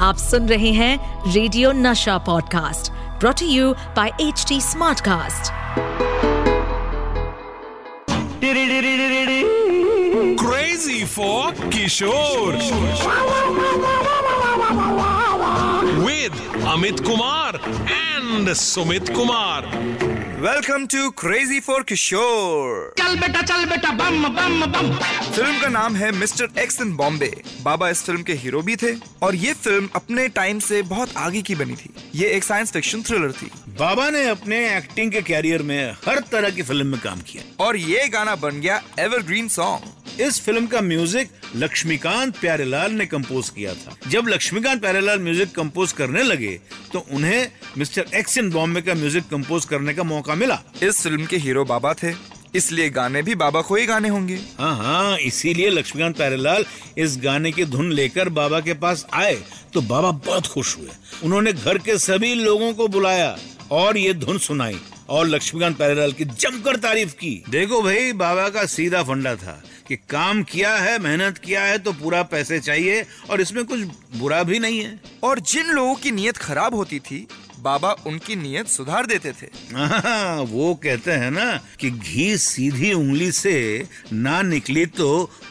आप सुन रहे हैं radio Nasha podcast brought you by H T smart cast crazy for Kishore with Amit Kumar and Sumit Kumar welcome to crazy for Kishore चल बेटा चल बेटा बम बम बम। Film का नाम है मिस्टर एक्स इन बॉम्बे बाबा इस फ़िल्म के हीरो भी थे और ये फ़िल्म अपने टाइम से बहुत आगे की बनी थी। ये एक साइंस फिक्शन थ्रिलर थी। बाबा ने अपने एक्टिंग के कैरियर में हर तरह की फ़िल्म में काम किया। और ये गाना बन गया एवरग्रीन सॉन्ग इस फ़िल्म का म्यूज़िक लक्ष्मीकांत प्यारेलाल ने कंपोज किया था। जब लक्ष्मीकांत प्यारेलाल म्यूज़िक कंपोज करने लगे तो उन्हें मिस्टर एक्स इन बॉम्बे का म्यूज़िक कंपोज करने का मौका मिला। इस फ़िल्म के हीरो बाबा थे इसलिए गाने भी बाबा को ही गाने होंगे। हाँ हाँ इसीलिए लक्ष्मीकांत प्यारेलाल इस गाने की धुन लेकर बाबा के पास आए तो बाबा बहुत खुश हुए। उन्होंने घर के सभी लोगों को बुलाया और ये धुन सुनाई और लक्ष्मीकांत प्यारेलाल की जमकर तारीफ़ की। देखो भाई बाबा का सीधा फंडा था। कि काम किया है मेहनत किया है तो पूरा पैसे चाहिए और इसमें कुछ बुरा भी नहीं है। और जिन लोगों की नीयत खराब होती थी बाबा उनकी नीयत सुधार देते थे। हाँ, वो कहते हैं ना कि घी सीधी उंगली से ना निकली तो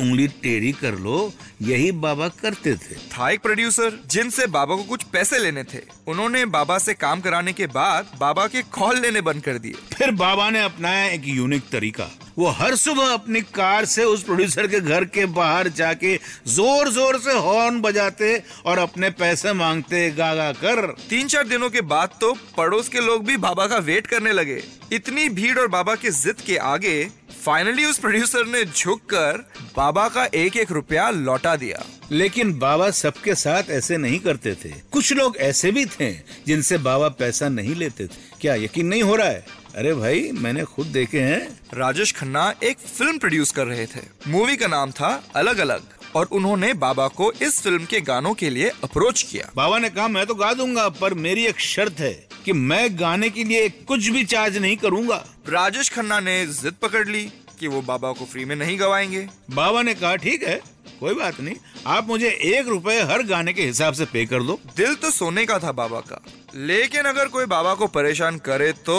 उंगली टेढ़ी कर लो यही बाबा करते थे। था एक प्रोड्यूसर जिनसे बाबा को कुछ पैसे लेने थे। उन्होंने बाबा से काम कराने के बाद बाबा के कॉल लेने बंद कर दिए। फिर बाबा ने अपनाया एक यूनिक तरीका। वो हर सुबह अपनी कार से उस प्रोड्यूसर के घर के बाहर जाके ज़ोर ज़ोर से हॉर्न बजाते और अपने पैसे मांगते गागा कर। तीन चार दिनों के बाद तो पड़ोस के लोग भी बाबा का वेट करने लगे। इतनी भीड़ और बाबा की जिद के आगे फाइनली उस प्रोड्यूसर ने झुककर बाबा का एक एक रुपया लौटा दिया। लेकिन बाबा सबके साथ ऐसे नहीं करते थे। कुछ लोग ऐसे भी थे जिनसे बाबा पैसा नहीं लेते थे। क्या यकीन नहीं हो रहा है? अरे भाई मैंने खुद देखे हैं। राजेश खन्ना एक फ़िल्म प्रोड्यूस कर रहे थे। मूवी का नाम था अलग अलग और उन्होंने बाबा को इस फ़िल्म के गानों के लिए अप्रोच किया। बाबा ने कहा मैं तो गा दूँगा पर मेरी एक शर्त है कि मैं गाने के लिए कुछ भी चार्ज नहीं करूँगा। राजेश खन्ना ने जिद पकड़ ली कि वो बाबा को फ्री में नहीं गवाएँगे। बाबा ने कहा ठीक है कोई बात नहीं आप मुझे एक रुपए हर गाने के हिसाब से पे कर दो। दिल तो सोने का था बाबा का लेकिन अगर कोई बाबा को परेशान करे तो